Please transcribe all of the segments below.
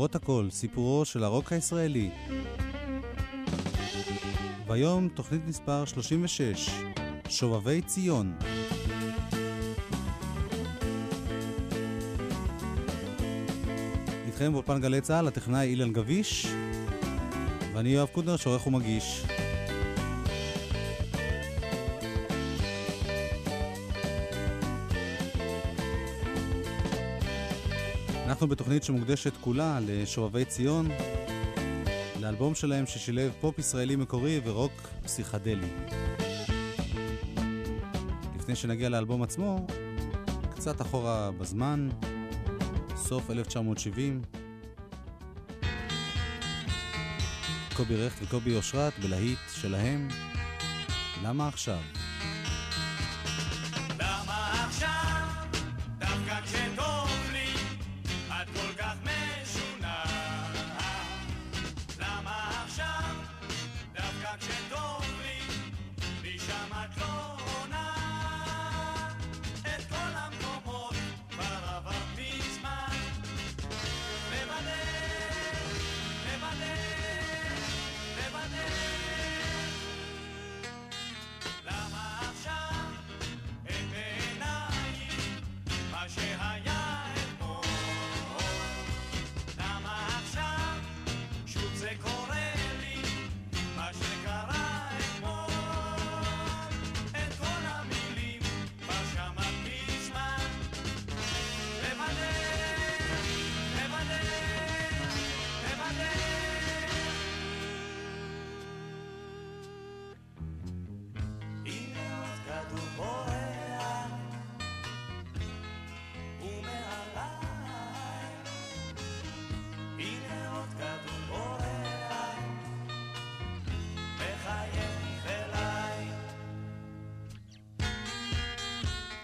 למרות הכל, סיפורו של הרוק הישראלי. והיום תוכנית מספר 36, שובבי ציון. איתכם באולפן גלי צה"ל, הטכנאי אילן גביש, ואני יואב קודנר, שעורך ומגיש. אנחנו בתוכנית שמוקדשת כולה לשובבי ציון, לאלבום שלהם ששילב פופ ישראלי מקורי ורוק פסיכדלי. לפני שנגיע לאלבום עצמו, קצת אחורה בזמן, סוף 1970, קובי רכט וקובי אושרת בלהיט שלהם, למה עכשיו?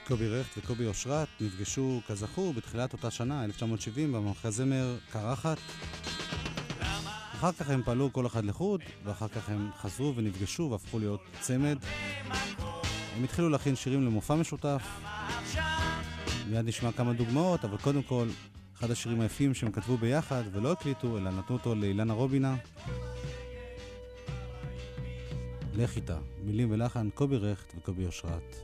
קובי רכט וקובי אושרת נפגשו, כזכור, בתחילת אותה שנה, 1970, במחזמר קרחת. אחר כך הם פעלו כל אחד לחוד, ואחר כך הם חזרו ונפגשו והפכו להיות צמד. הם התחילו להכין שירים למופע משותף. מיד נשמע כמה דוגמאות, אבל קודם כל, אחד השירים היפים שהם כתבו ביחד ולא הקליטו, אלא נתנו אותו לאילנה רובינה. לך איתה, מילים ולחן, קובי רכט וקובי אושרת.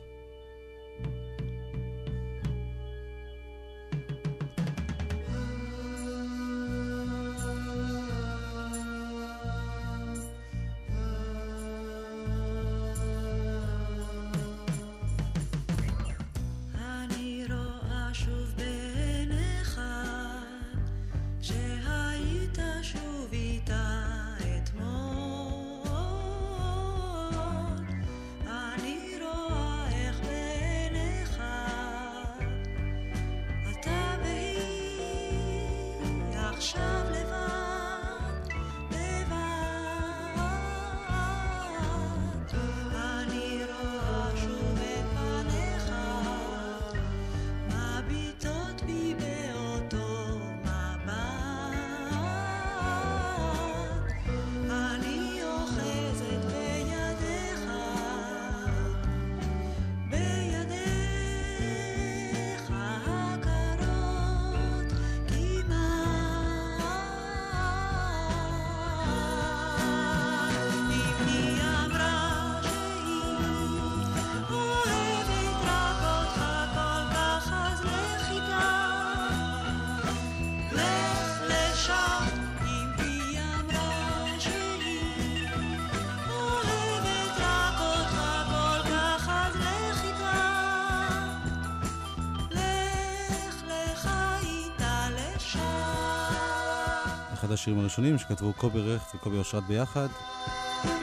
השירים הראשונים שכתבו קובי רכט וקובי אושרת ביחד.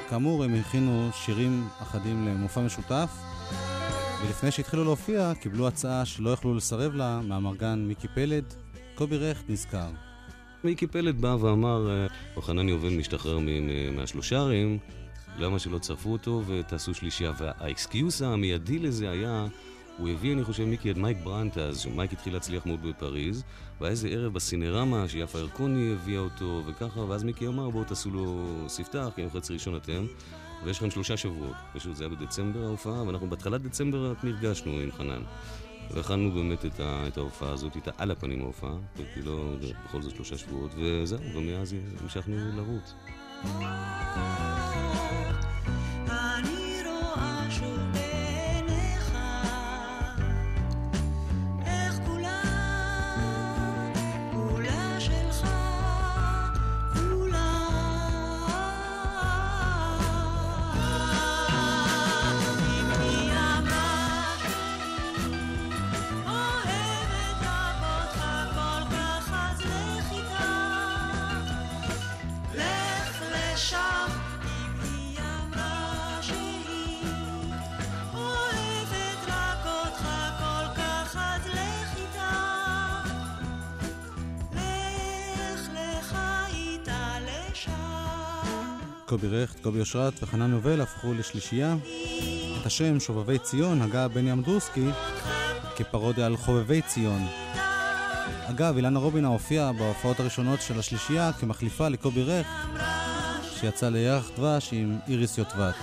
כאמור, הם הכינו שירים אחדים למופע משותף, ולפני שהתחילו להופיע, קיבלו הצעה שלא יכלו לסרב לה מהאמרגן מיקי פלד. קובי רכט נזכר. מיקי פלד בא ואמר, אוחנה, עובד משתחרר מהשלושה ערים, למה שלא צרפו אותו ותעשו שלישייה? וה excuse המיידי לזה היה הוא הביא, אני חושב, מיקי, את מייק ברנט אז, שמייק התחיל להצליח מאוד בפריז, והיה איזה ערב בסינרמה שיפה ירקוני הביאה אותו, וככה, ואז מיקי אמר, בואו תעשו לו ספתח, כי אנחנו חצי ראשון אתם, ויש לכם שלושה שבועות. פשוט זה היה בדצמבר ההופעה, ואנחנו בהתחלת דצמבר רק נרגשנו עם חנן. והכנו באמת את, ה, את ההופעה הזאת, איתה על הפנים ההופעה, כי לא, בכל זאת שלושה שבועות, וזהו, ומאז המשכנו לרוץ. קובי רכט, קובי אושרת וחנן יובל הפכו לשלישייה. את השם שובבי ציון הגה בני אמדורסקי כפרודיה על חובבי ציון. אגב, אילנה רובינה הופיעה בהופעות הראשונות של השלישייה כמחליפה לקובי רכט, שיצא לירח דבש עם איריס יוטבת.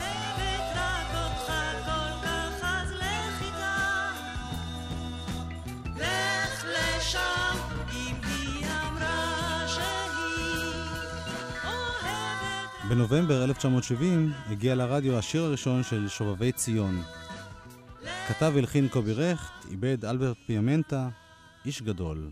בנובמבר 1970 הגיע לרדיו השיר הראשון של שובבי ציון. כתב והלחין קובי רכט, איבד אלברט פיאמנטה, איש גדול.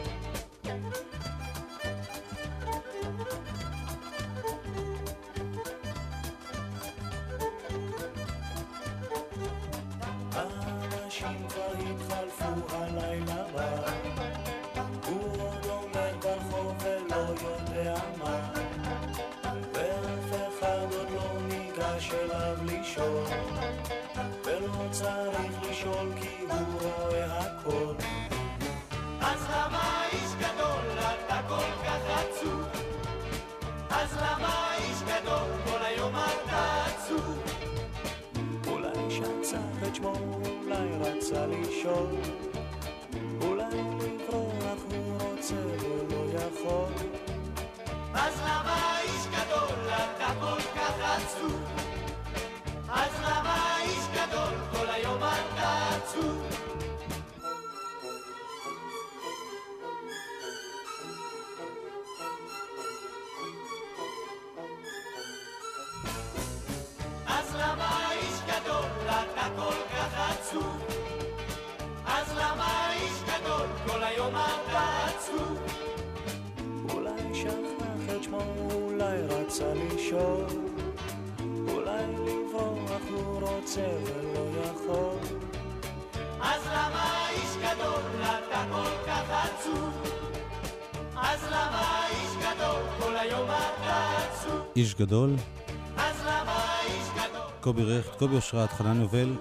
קובי רכט, קובי אושרת, חנן יובל.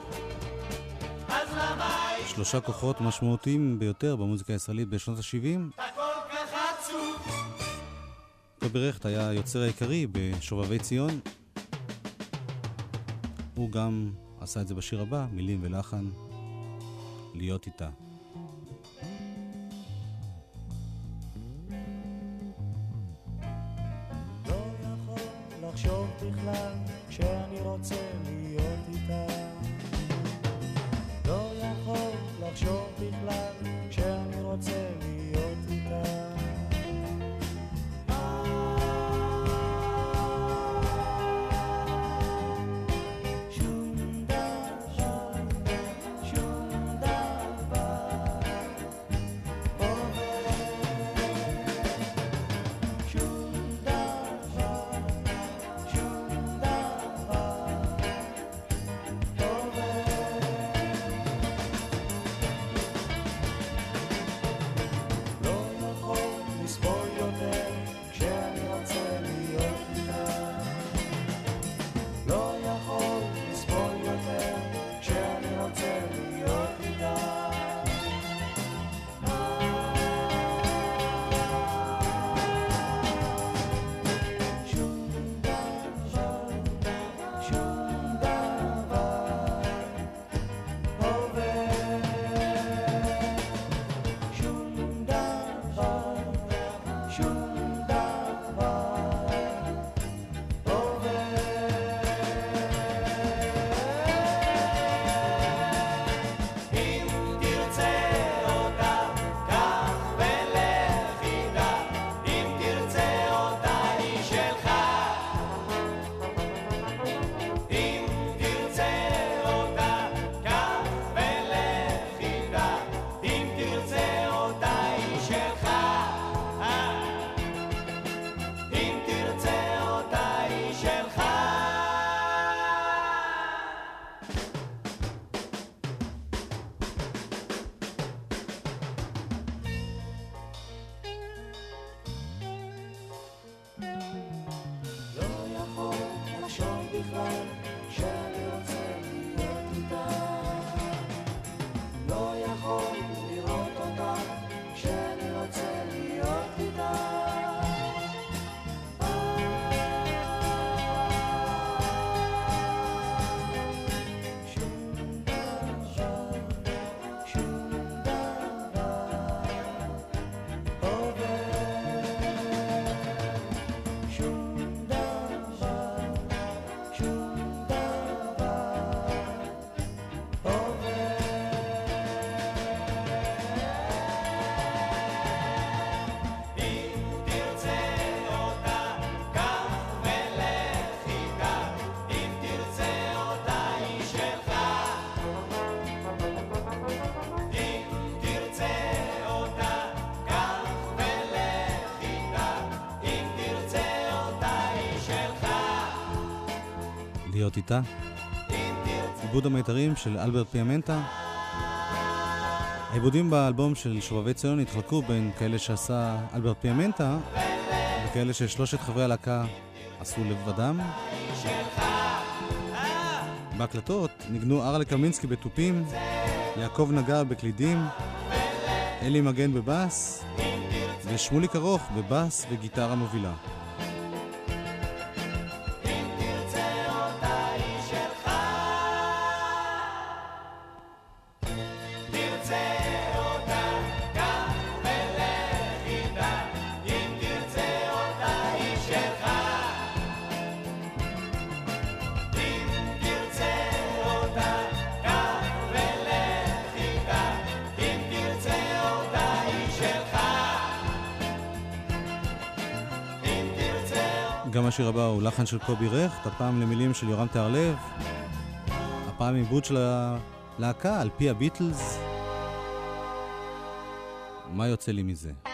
שלושה כוחות משמעותיים ביותר במוזיקה הישראלית בשנות ה-70. קובי רכט היה היוצר העיקרי בשובבי ציון. הוא גם עשה את זה בשיר הבא, מילים ולחן, להיות איתה. להיות איתה. עיבוד המיתרים של אלברט פיאמנטה. העיבודים באלבום של שובבי ציון התחלקו בין כאלה שעשה אלברט פיאמנטה וכאלה ששלושת חברי הלהקה עשו לבדם. בהקלטות ניגנו ארלה קמינסקי בתופים, יעקב נגר בקלידים, אלי מגן בבאס ושמוליק ארוך בבאס וגיטרה מובילה. לחן של קובי רכט, הפעם למילים של יורם תיארלב, הפעם עיבוד של הלהקה על פי הביטלס. מה יוצא לי מזה?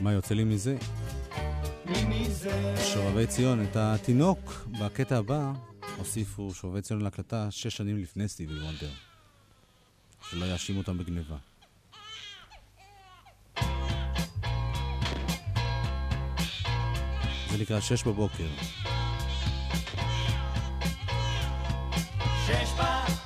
מה יוצא לי מזה? שובבי ציון, את התינוק בקטע הבא הוסיפו שובבי ציון להקלטה שש שנים לפני סטיבי וונדר. שלא יאשימו אותם בגניבה. זה נקרא שש בבוקר. שש בבוקר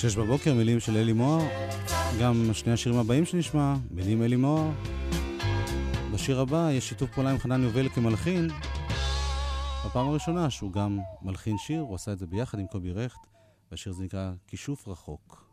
שש בבוקר, מילים של אלי מוהר. גם שני השירים הבאים שנשמע, מילים אלי מוהר. בשיר הבא יש שיתוף פעולה עם חנן יובל כמלחין. בפעם הראשונה שהוא גם מלחין שיר, הוא עשה את זה ביחד עם קובי רכט, והשיר הזה נקרא כישוף רחוק.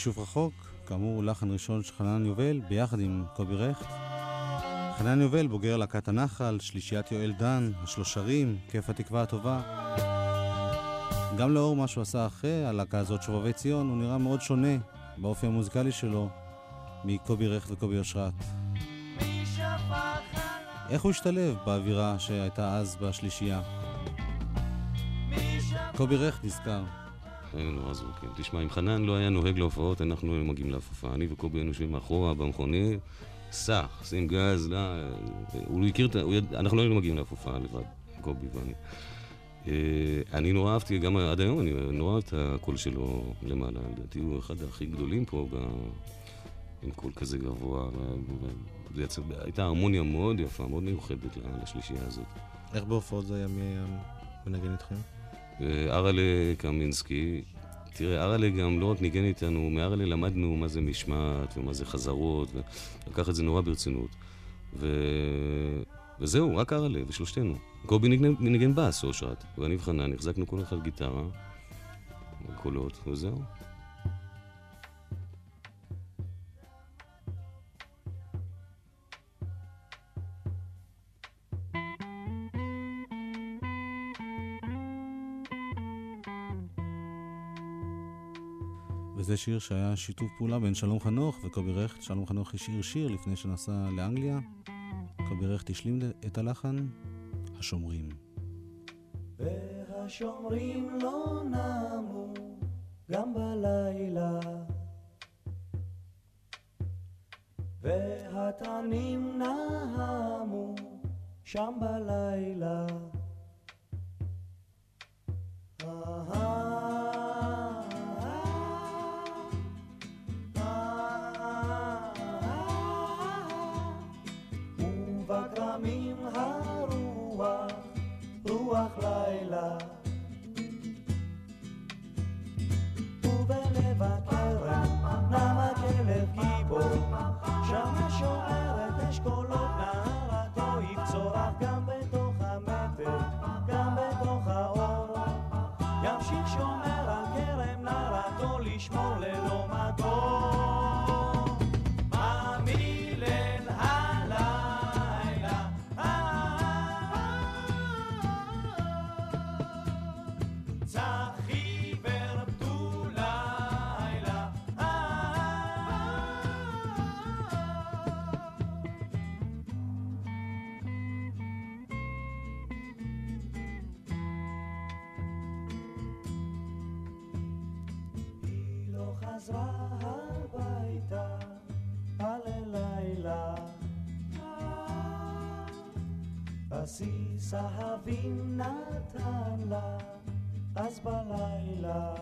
כישוף רחוק, כאמור לחן ראשון של חנן יובל, ביחד עם קובי רכט. חנן יובל, בוגר להקת הנחל, שלישיית יואל דן, השלושרים, כיף התקווה הטובה. גם לאור מה שהוא עשה אחרי הלהקה הזאת, שובבי ציון, הוא נראה מאוד שונה באופי המוזיקלי שלו מקובי רכט וקובי אושרת. איך הוא השתלב באווירה שהייתה אז בשלישייה? קובי רכט נזכר. היינו נורא זרוקים. תשמע, אם חנן לא היה נוהג להופעות, אנחנו היינו מגיעים להפופה. אני וקובי היינו יושבים מאחורה במכונית, סח, שים גז, לא... הוא הכיר את ה... יד... אנחנו לא היינו מגיעים להפופה לבד, קובי ואני. אה, אני נורא אהבתי, גם עד היום אני נורא אוהב את הקול שלו למעלה. לדעתי הוא אחד הכי גדולים פה, ב... עם קול כזה גבוה. יצא... הייתה הרמוניה מאוד יפה, מאוד מיוחדת לשלישייה הזאת. איך בהופעות זה היה מי מנגן איתכם? אה, אראלה קמינסקי, תראה, אראלה גם לא רק ניגן איתנו, מאראלה למדנו מה זה משמעת ומה זה חזרות, ולקח את זה נורא ברצינות. ו... וזהו, רק אראלה, ושלושתנו. קובי ניגן, ניגן בס, אושרת, ואני וחנן החזקנו כל אחד גיטרה, קולות, וזהו. וזה שיר שהיה שיתוף פעולה בין שלום חנוך וקובי רכט. שלום חנוך השאיר שיר לפני שנסע לאנגליה. קובי רכט השלים את הלחן, השומרים. והשומרים לא נמו גם בלילה והתנים נהמו שם בלילה ובכרמים הביתה על הלילה. בסיס אהבים נתן לה, אז בלילה.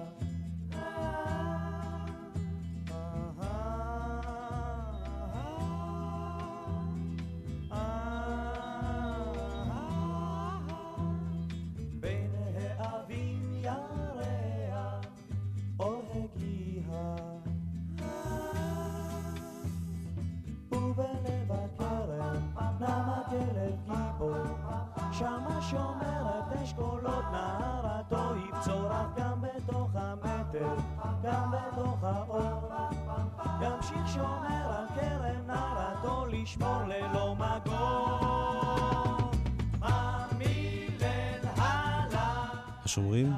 השומרים,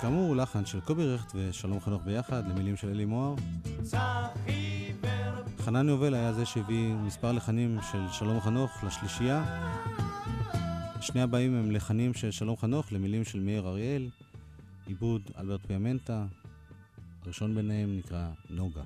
כאמור, לחן של קובי רכט ושלום חנוך ביחד, למילים של אלי מוהר. חנן יובל היה זה שהביא מספר לחנים של שלום חנוך לשלישייה. שני הבאים הם לחנים של שלום חנוך למילים של מאיר אריאל, עיבוד אלברט פיאמנטה. הראשון ביניהם נקרא. נוגה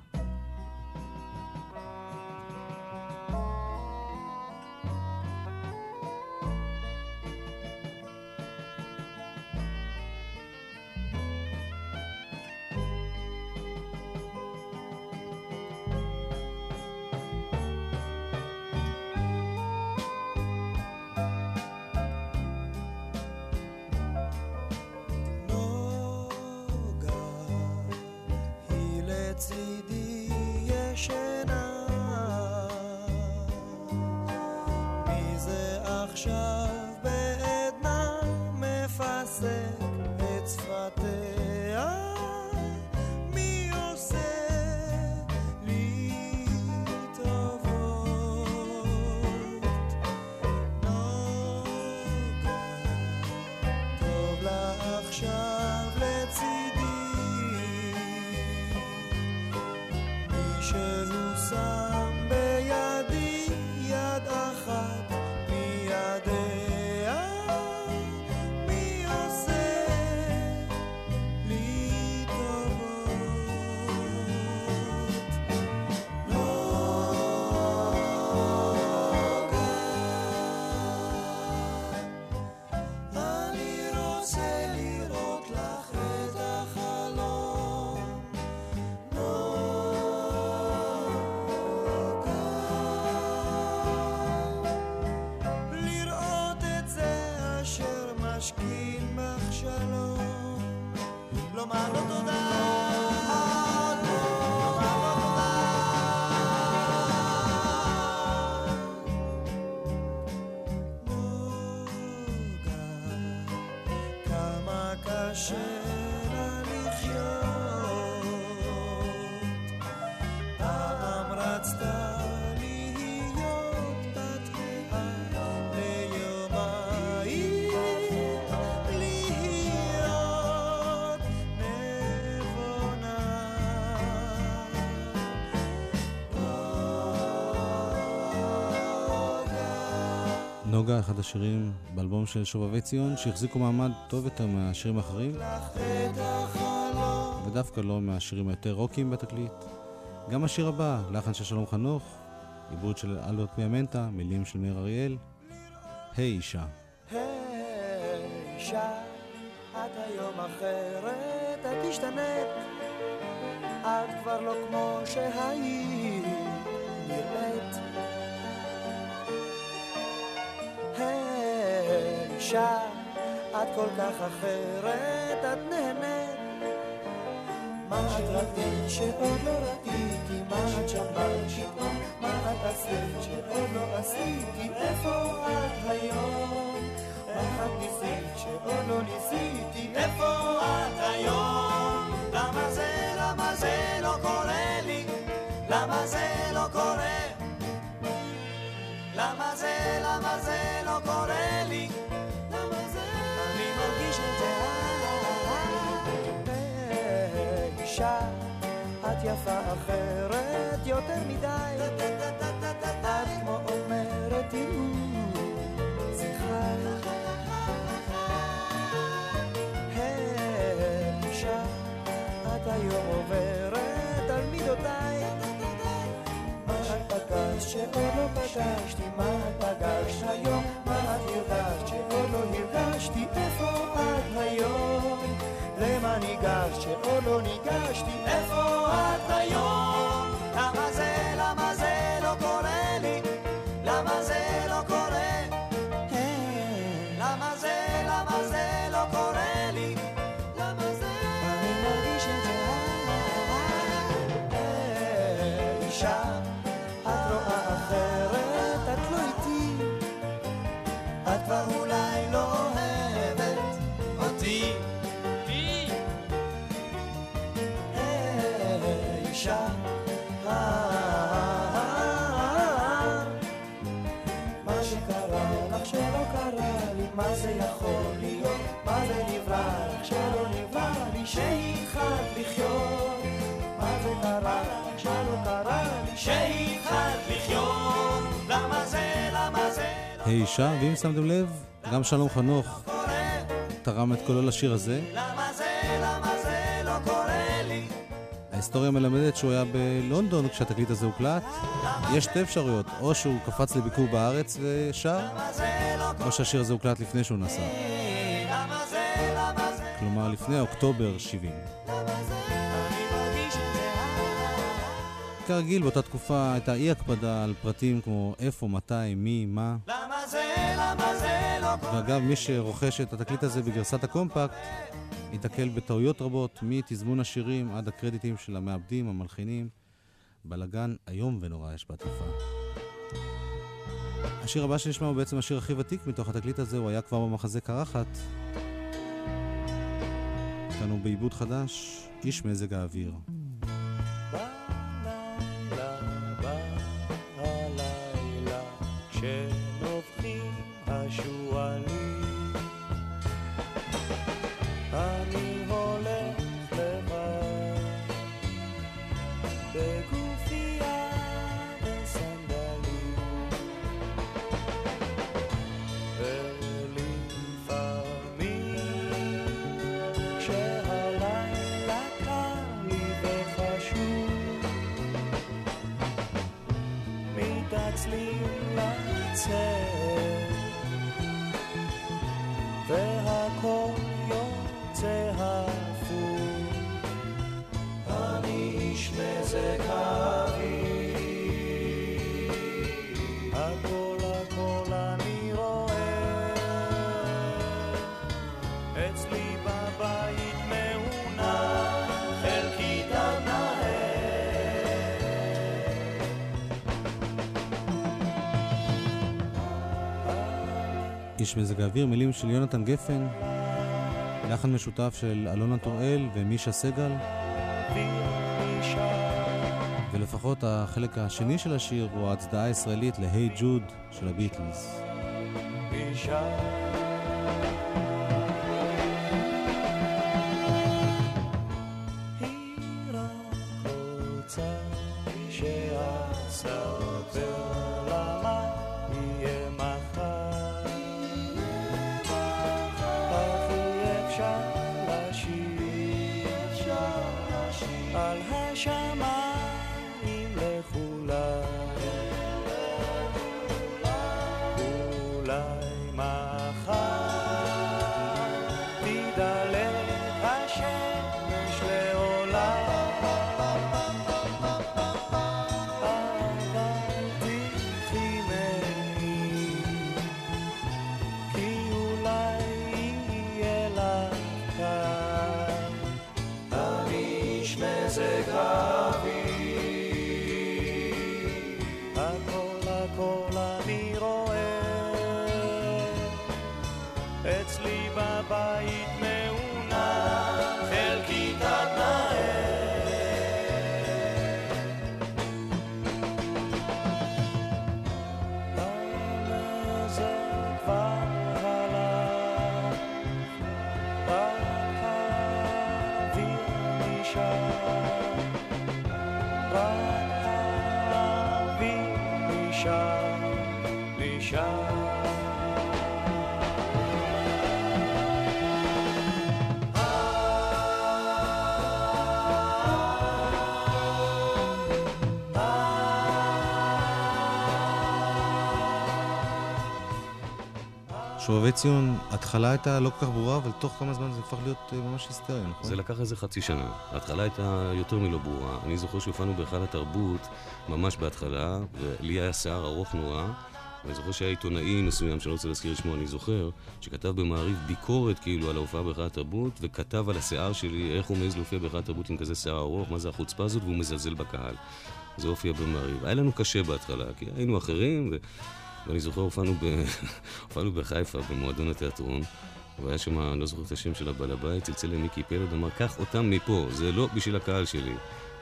זה נוגה, אחד השירים באלבום של שובבי ציון, שהחזיקו מעמד טוב יותר מהשירים האחרים, ודווקא לא מהשירים היותר רוקיים בתקליט. גם השיר הבא, לחן של שלום חנוך, עיבוד של אלברט פיאמנטה, מילים של מאיר אריאל. היי אישה. היי, אישה, את היום אחרת, את השתנית. את כבר לא כמו שהיית נראית. אישה, את כל כך אחרת, את נהנית. מה את ראית שעוד לא ראיתי, מה את שמעת שפעם, מה את עשית שעוד לא עשיתי, איפה את היום? מה את ניסית שעוד לא ניסיתי, איפה את היום? למה זה, למה זה לא קורה לי? למה זה לא קורה? למה זה, למה זה לא קורה לי? אישה, את יפה אחרת יותר מדי. את כמו אומרת תראו, זכרך. הם אישה, את היום עוברת על מידותיי. מה את פגשת שעוד לא פגשתי? מה את פגשת היום? מה את הרגשת שעוד לא הרגשתי? איפה את היום? ניגשתי, איפה את היום? למה זה, למה זה לא קורה לי? למה זה לא קורה? למה זה, למה זה לא קורה לי? למה זה? אני מרגיש את זה. אישה, את רואה אחרת, את לא איתי. את כבר זה היי אישה, ואם שמתם לב, גם שלום חנוך? תרם את קולו לשיר הזה. למה זה, למה זה לא קורה לי? ההיסטוריה מלמדת שהוא היה בלונדון כשהתקליט הזה הוקלט. יש שתי אפשרויות, או שהוא קפץ לביקור בארץ ושר, או שהשיר הזה הוקלט לפני שהוא נסע. כלומר לפני אוקטובר 70. אני מרגיש את זה. כרגיל, באותה תקופה הייתה אי הקפדה על פרטים כמו איפה, מתי, מי, מה. ואגב, מי שרוכש את התקליט הזה בגרסת הקומפקט, ייתקל בטעויות רבות, מתזמון השירים עד הקרדיטים של המעבדים, המלחינים. בלאגן איום ונורא יש בעטיפה. השיר הבא שנשמע הוא בעצם השיר הכי ותיק מתוך התקליט הזה, הוא היה כבר במחזה קרחת. כאן הוא בעיבוד חדש, איש מזג האוויר. sleep, lights איש מזג האוויר, מילים של יונתן גפן, לחן משותף של אלונה טוראל ומישה סגל, ולפחות החלק השני של השיר הוא ההצדעה הישראלית להיי ג'וד של הביטלס. אישה אצלי בבית שובבי ציון, התחלה הייתה לא כל כך ברורה, אבל תוך כמה זמן זה הפך להיות אה, ממש היסטריה, נכון? זה לקח איזה חצי שנה. ההתחלה הייתה יותר מלא ברורה. אני זוכר שהופענו בהיכל התרבות, ממש בהתחלה, ולי היה שיער ארוך נורא. ואני זוכר שהיה עיתונאי מסוים, שאני לא רוצה להזכיר את שמו, אני זוכר, שכתב במעריב ביקורת כאילו על ההופעה בהיכל התרבות, וכתב על השיער שלי, איך הוא מעז להופיע בהיכל התרבות עם כזה שיער ארוך, מה זה החוצפה הזאת, והוא מזלזל בקהל. זה הופיע במעריב. היה לנו קשה בהתחלה, כי היינו אחרים, ו... ואני זוכר, הופענו, ב... הופענו בחיפה, במועדון התיאטרון, והיה שם, אני לא זוכר את השם של הבעל הבית, צלצל למיקי פלד, אמר, קח אותם מפה, זה לא בשביל הקהל שלי.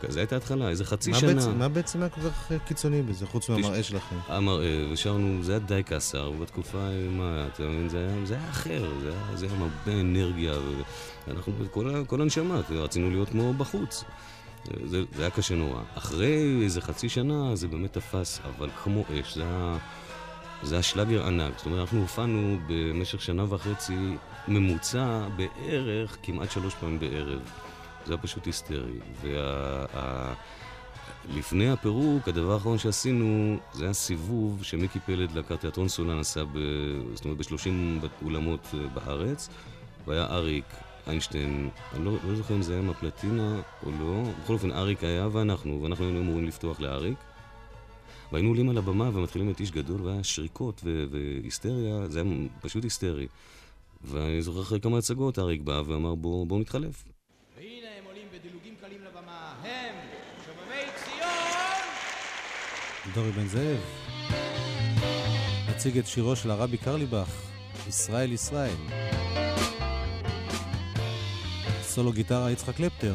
זו הייתה התחלה, איזה חצי מה שנה. בעצם, מה בעצם היה כל כך אה, קיצוני בזה, חוץ מהמראה שלכם? המראה, ושרנו, זה היה די קסר, ובתקופה, מה, אתה מבין, זה היה, זה היה אחר, זה היה, זה היה עם הרבה אנרגיה, ואנחנו, כל, כל הנשמה, רצינו להיות כמו בחוץ. זה, זה היה קשה נורא. אחרי איזה חצי שנה זה באמת תפס, אבל כמו אש, זה היה, זה היה שלאגר ענק. זאת אומרת, אנחנו הופענו במשך שנה וחצי ממוצע בערך כמעט שלוש פעמים בערב. זה היה פשוט היסטרי. וה... לפני הפירוק, הדבר האחרון שעשינו, זה היה סיבוב שמיקי פלד, להקת תיאטרון סולן, עשה ב... זאת אומרת, ב-30 אולמות אה, בארץ, והיה אריק איינשטיין, אני לא, לא זוכר אם זה היה מהפלטינה או לא, בכל אופן אריק היה ואנחנו, ואנחנו היינו אמורים לפתוח לאריק. והיינו עולים על הבמה ומתחילים את איש גדול, והיה שריקות ו- והיסטריה, זה היה פשוט היסטרי. ואני זוכר אחרי כמה הצגות, אריק בא ואמר בואו בוא נתחלף. והנה הם עולים בדילוגים קלים לבמה, הם שובבי ציון! דורי בן זאב מציג את שירו של הרבי קרליבך, ישראל ישראל. סולו גיטרה יצחק קלפטר.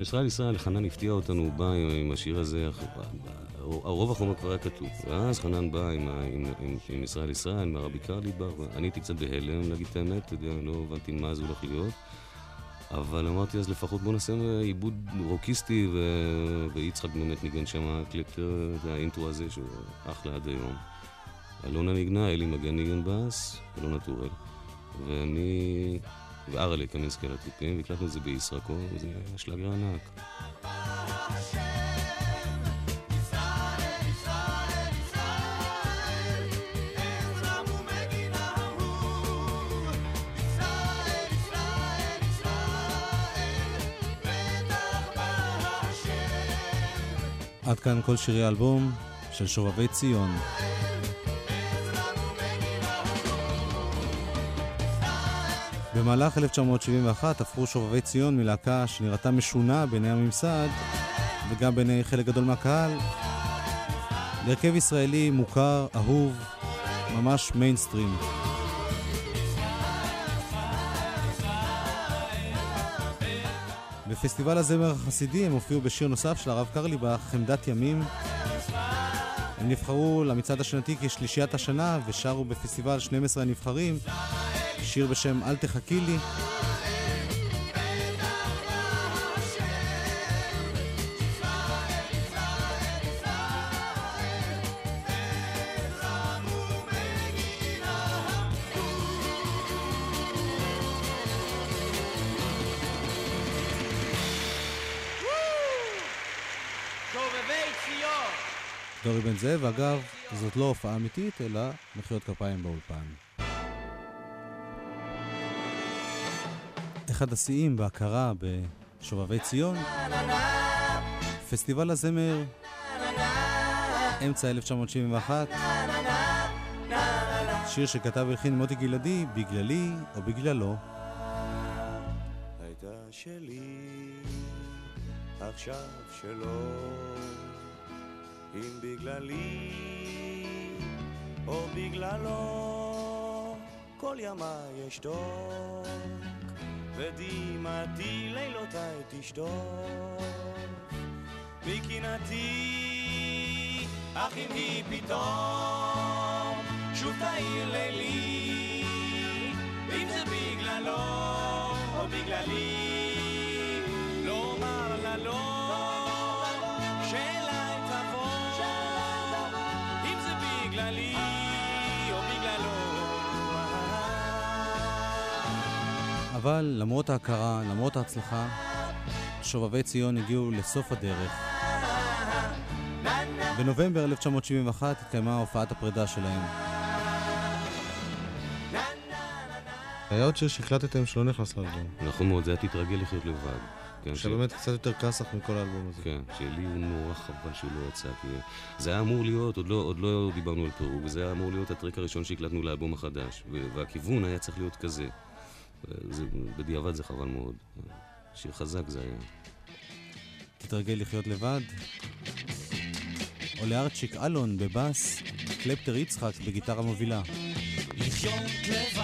ישראל ישראל, חנן הפתיע אותנו, הוא בא עם, עם השיר הזה, הרוב החומר כבר היה כתוב. ואז חנן בא עם, עם, עם, עם ישראל ישראל, מהרבי קרליבר, ואני הייתי קצת בהלם, להגיד את האמת, אתה יודע, לא הבנתי מה זה הולך להיות. אבל אמרתי אז לפחות בוא נעשה עיבוד רוקיסטי, ו... ויצחק באמת ניגן שם קלפטר, זה האינטרו הזה שהוא אחלה עד היום. אלונה ניגנה, אלי מגן ניגן בס, אלונה טורל. ואני... קמינסקי על התופים, והקלטנו את זה בישראקו, וזה היה שלאגר ענק. עד כאן כל שירי האלבום של שובבי ציון. במהלך 1971 הפכו שובבי ציון מלהקה שנראתה משונה בעיני הממסד וגם בעיני חלק גדול מהקהל. להרכב ישראלי מוכר, אהוב, ממש מיינסטרים. בפסטיבל הזמר החסידי הם הופיעו בשיר נוסף של הרב קרליבך, חמדת ימים, הם נבחרו למצעד השנתי כשלישיית השנה ושרו בפסטיבל 12 הנבחרים שיר בשם "אל תחכי לי"! דורי בן זאב, אגב, זאת לא הופעה אמיתית, אלא מחיאות כפיים באולפן. אחד השיאים בהכרה בשובבי ציון, פסטיבל הזמר, אמצע 1971, שיר שכתב והלחין מוטי גלעדי, בגללי או בגללו. הייתה שלי, עכשיו שלו, אם בגללי או בגללו, כל ימיי אשתוק, ודמעתי לילותיי תשתוק, מקנאתי, אך אם היא פתאום שוב תאיר לילי, אם זה בגללו או בגללי, אבל למרות ההכרה, למרות ההצלחה, שובבי ציון הגיעו לסוף הדרך. בנובמבר 1971 התקיימה הופעת הפרידה שלהם. היה עוד שיר שהקלטתם שלא נכנס לאלבום. נכון מאוד, זה היה תתרגל לחיות לבד. כן, ש- שבאמת קצת יותר כסח מכל האלבום הזה. כן, שלי הוא נורא חבל שהוא לא יצא, כי זה היה אמור להיות, עוד לא, עוד לא דיברנו על פירוק, זה היה אמור להיות הטרק הראשון שהקלטנו לאלבום החדש, והכיוון היה צריך להיות כזה. זה, בדיעבד זה חבל מאוד. שיר חזק זה היה. תתרגל לחיות לבד. או לארצ'יק אלון בבאס, קלפטר יצחק בגיטרה מובילה. לחיות לבד,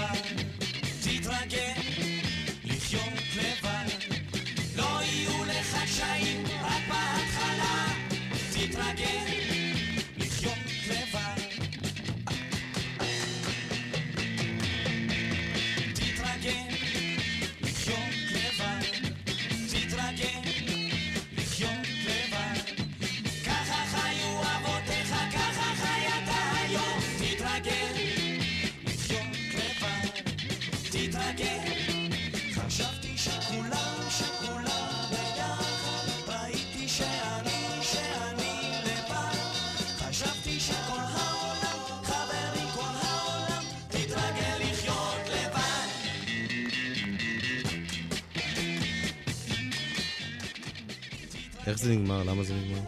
איך זה נגמר? למה זה נגמר?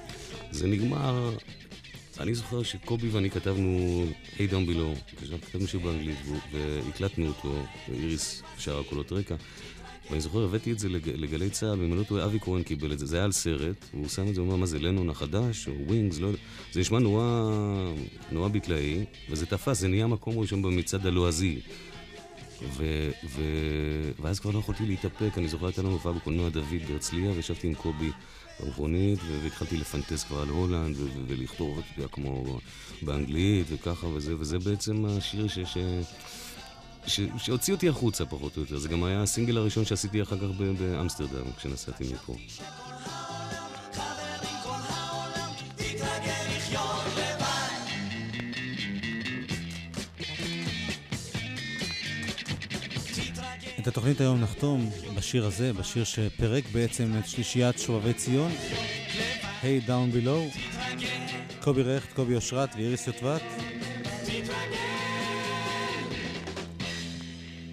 זה נגמר, אני זוכר שקובי ואני כתבנו Hey Down Below, כתבנו שיר באנגלית והקלטנו אותו, ואיריס שרה קולות רקע. ואני זוכר, הבאתי את זה לג, לגלי צה"ל, ואם אני לא טועה, אבי כהן קיבל את זה, זה היה על סרט, והוא שם את זה, הוא אומר, מה זה, לנון החדש, או ווינגס, לא יודע, זה נשמע נורא, נורא ביטלאי, וזה תפס, זה נהיה מקום ראשון במצעד הלועזי. ו, ו, ואז כבר לא יכולתי להתאפק, אני זוכר הייתה לנו הופעה בקולנוע דוד בהרצליה, וישבתי עם קובי במכונית, והתחלתי לפנטז כבר על הולנד, ו- ולכתוב, אתה יודע, כמו באנגלית וככה וזה, וזה בעצם השיר ש... ש... שהוציא אותי החוצה פחות או יותר, זה גם היה הסינגל הראשון שעשיתי אחר כך באמסטרדם, כשנסעתי מפה. את התוכנית היום נחתום בשיר הזה, בשיר שפירק בעצם את שלישיית שובבי ציון, היי דאון בילו, קובי רכט, קובי אושרת ואיריס יוטבת.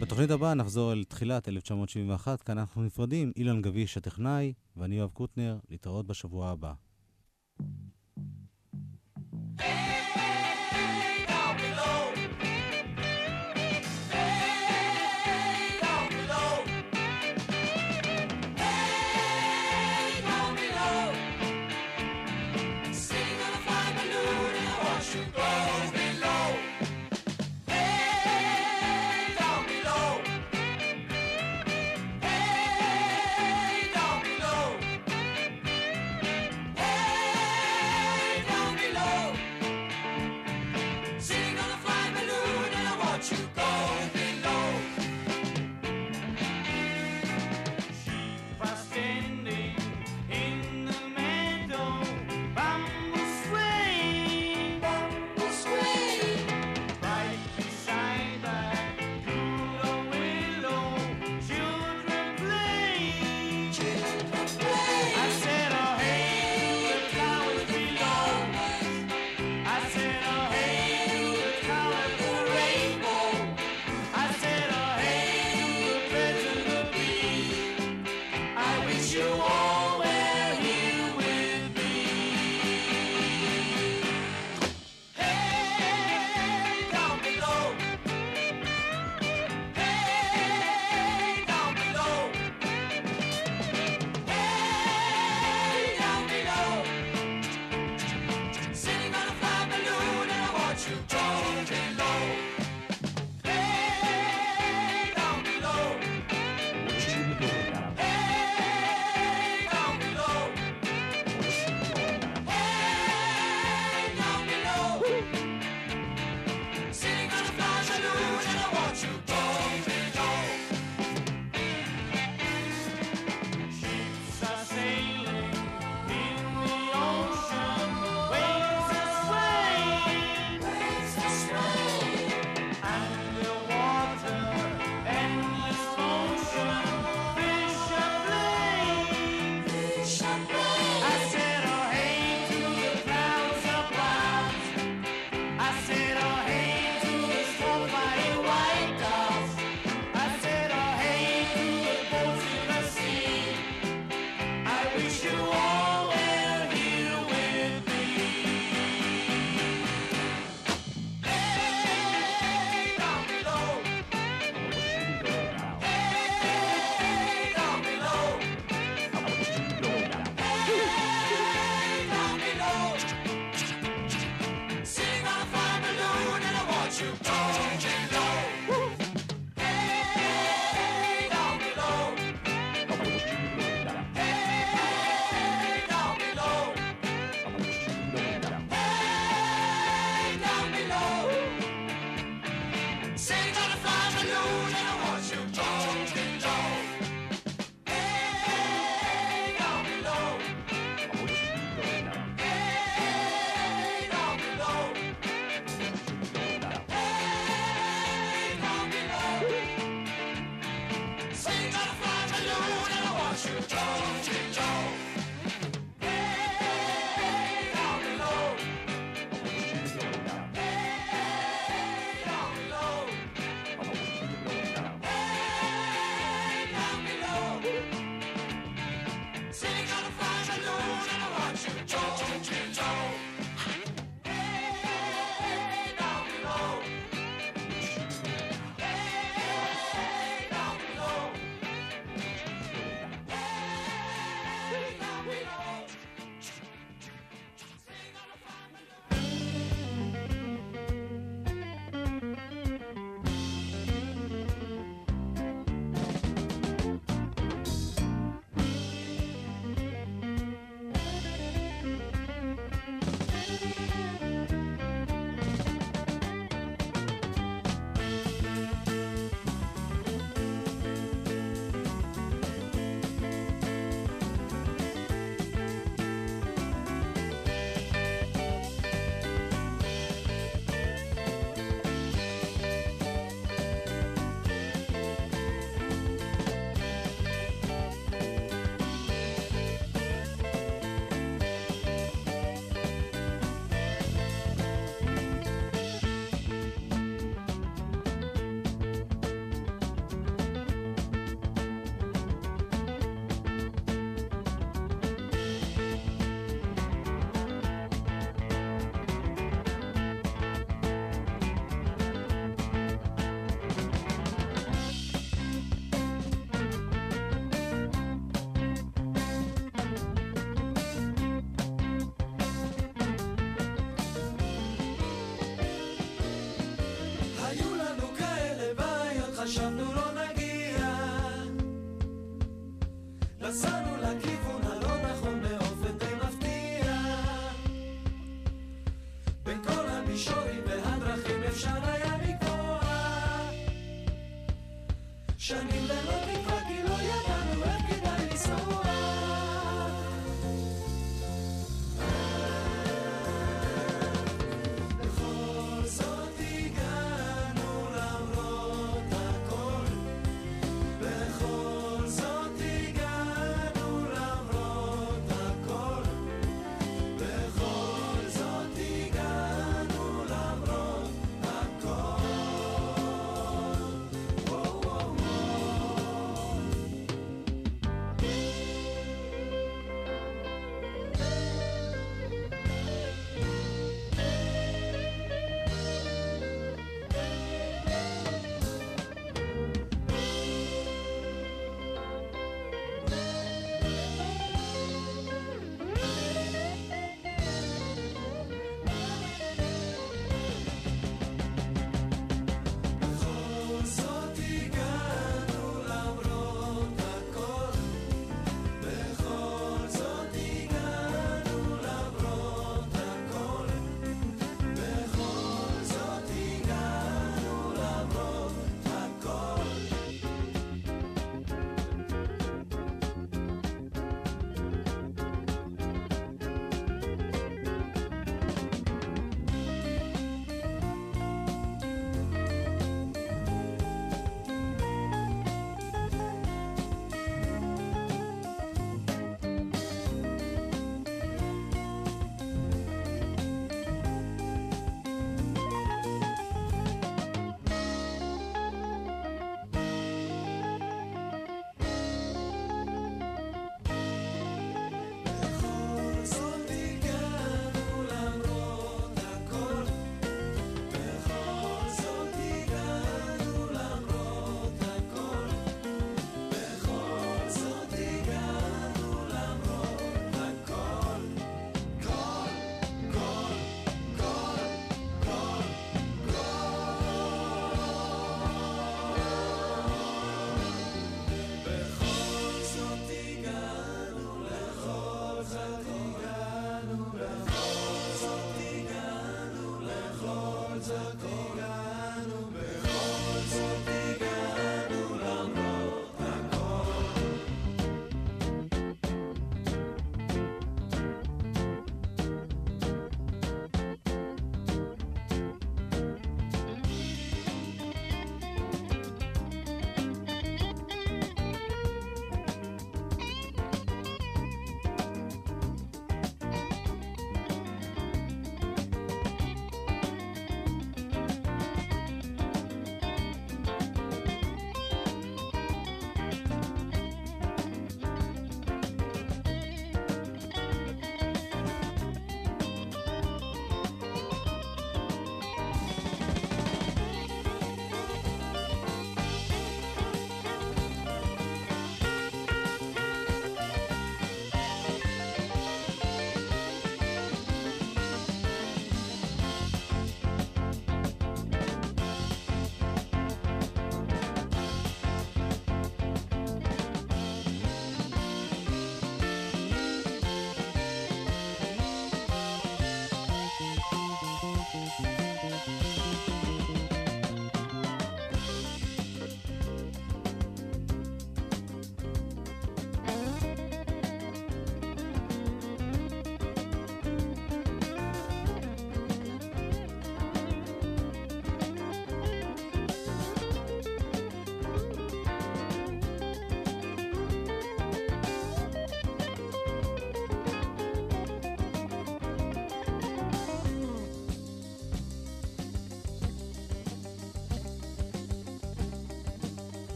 בתוכנית הבאה נחזור אל תחילת 1971, כאן אנחנו נפרדים, אילן גביש הטכנאי ואני יואב קוטנר, להתראות בשבוע הבא.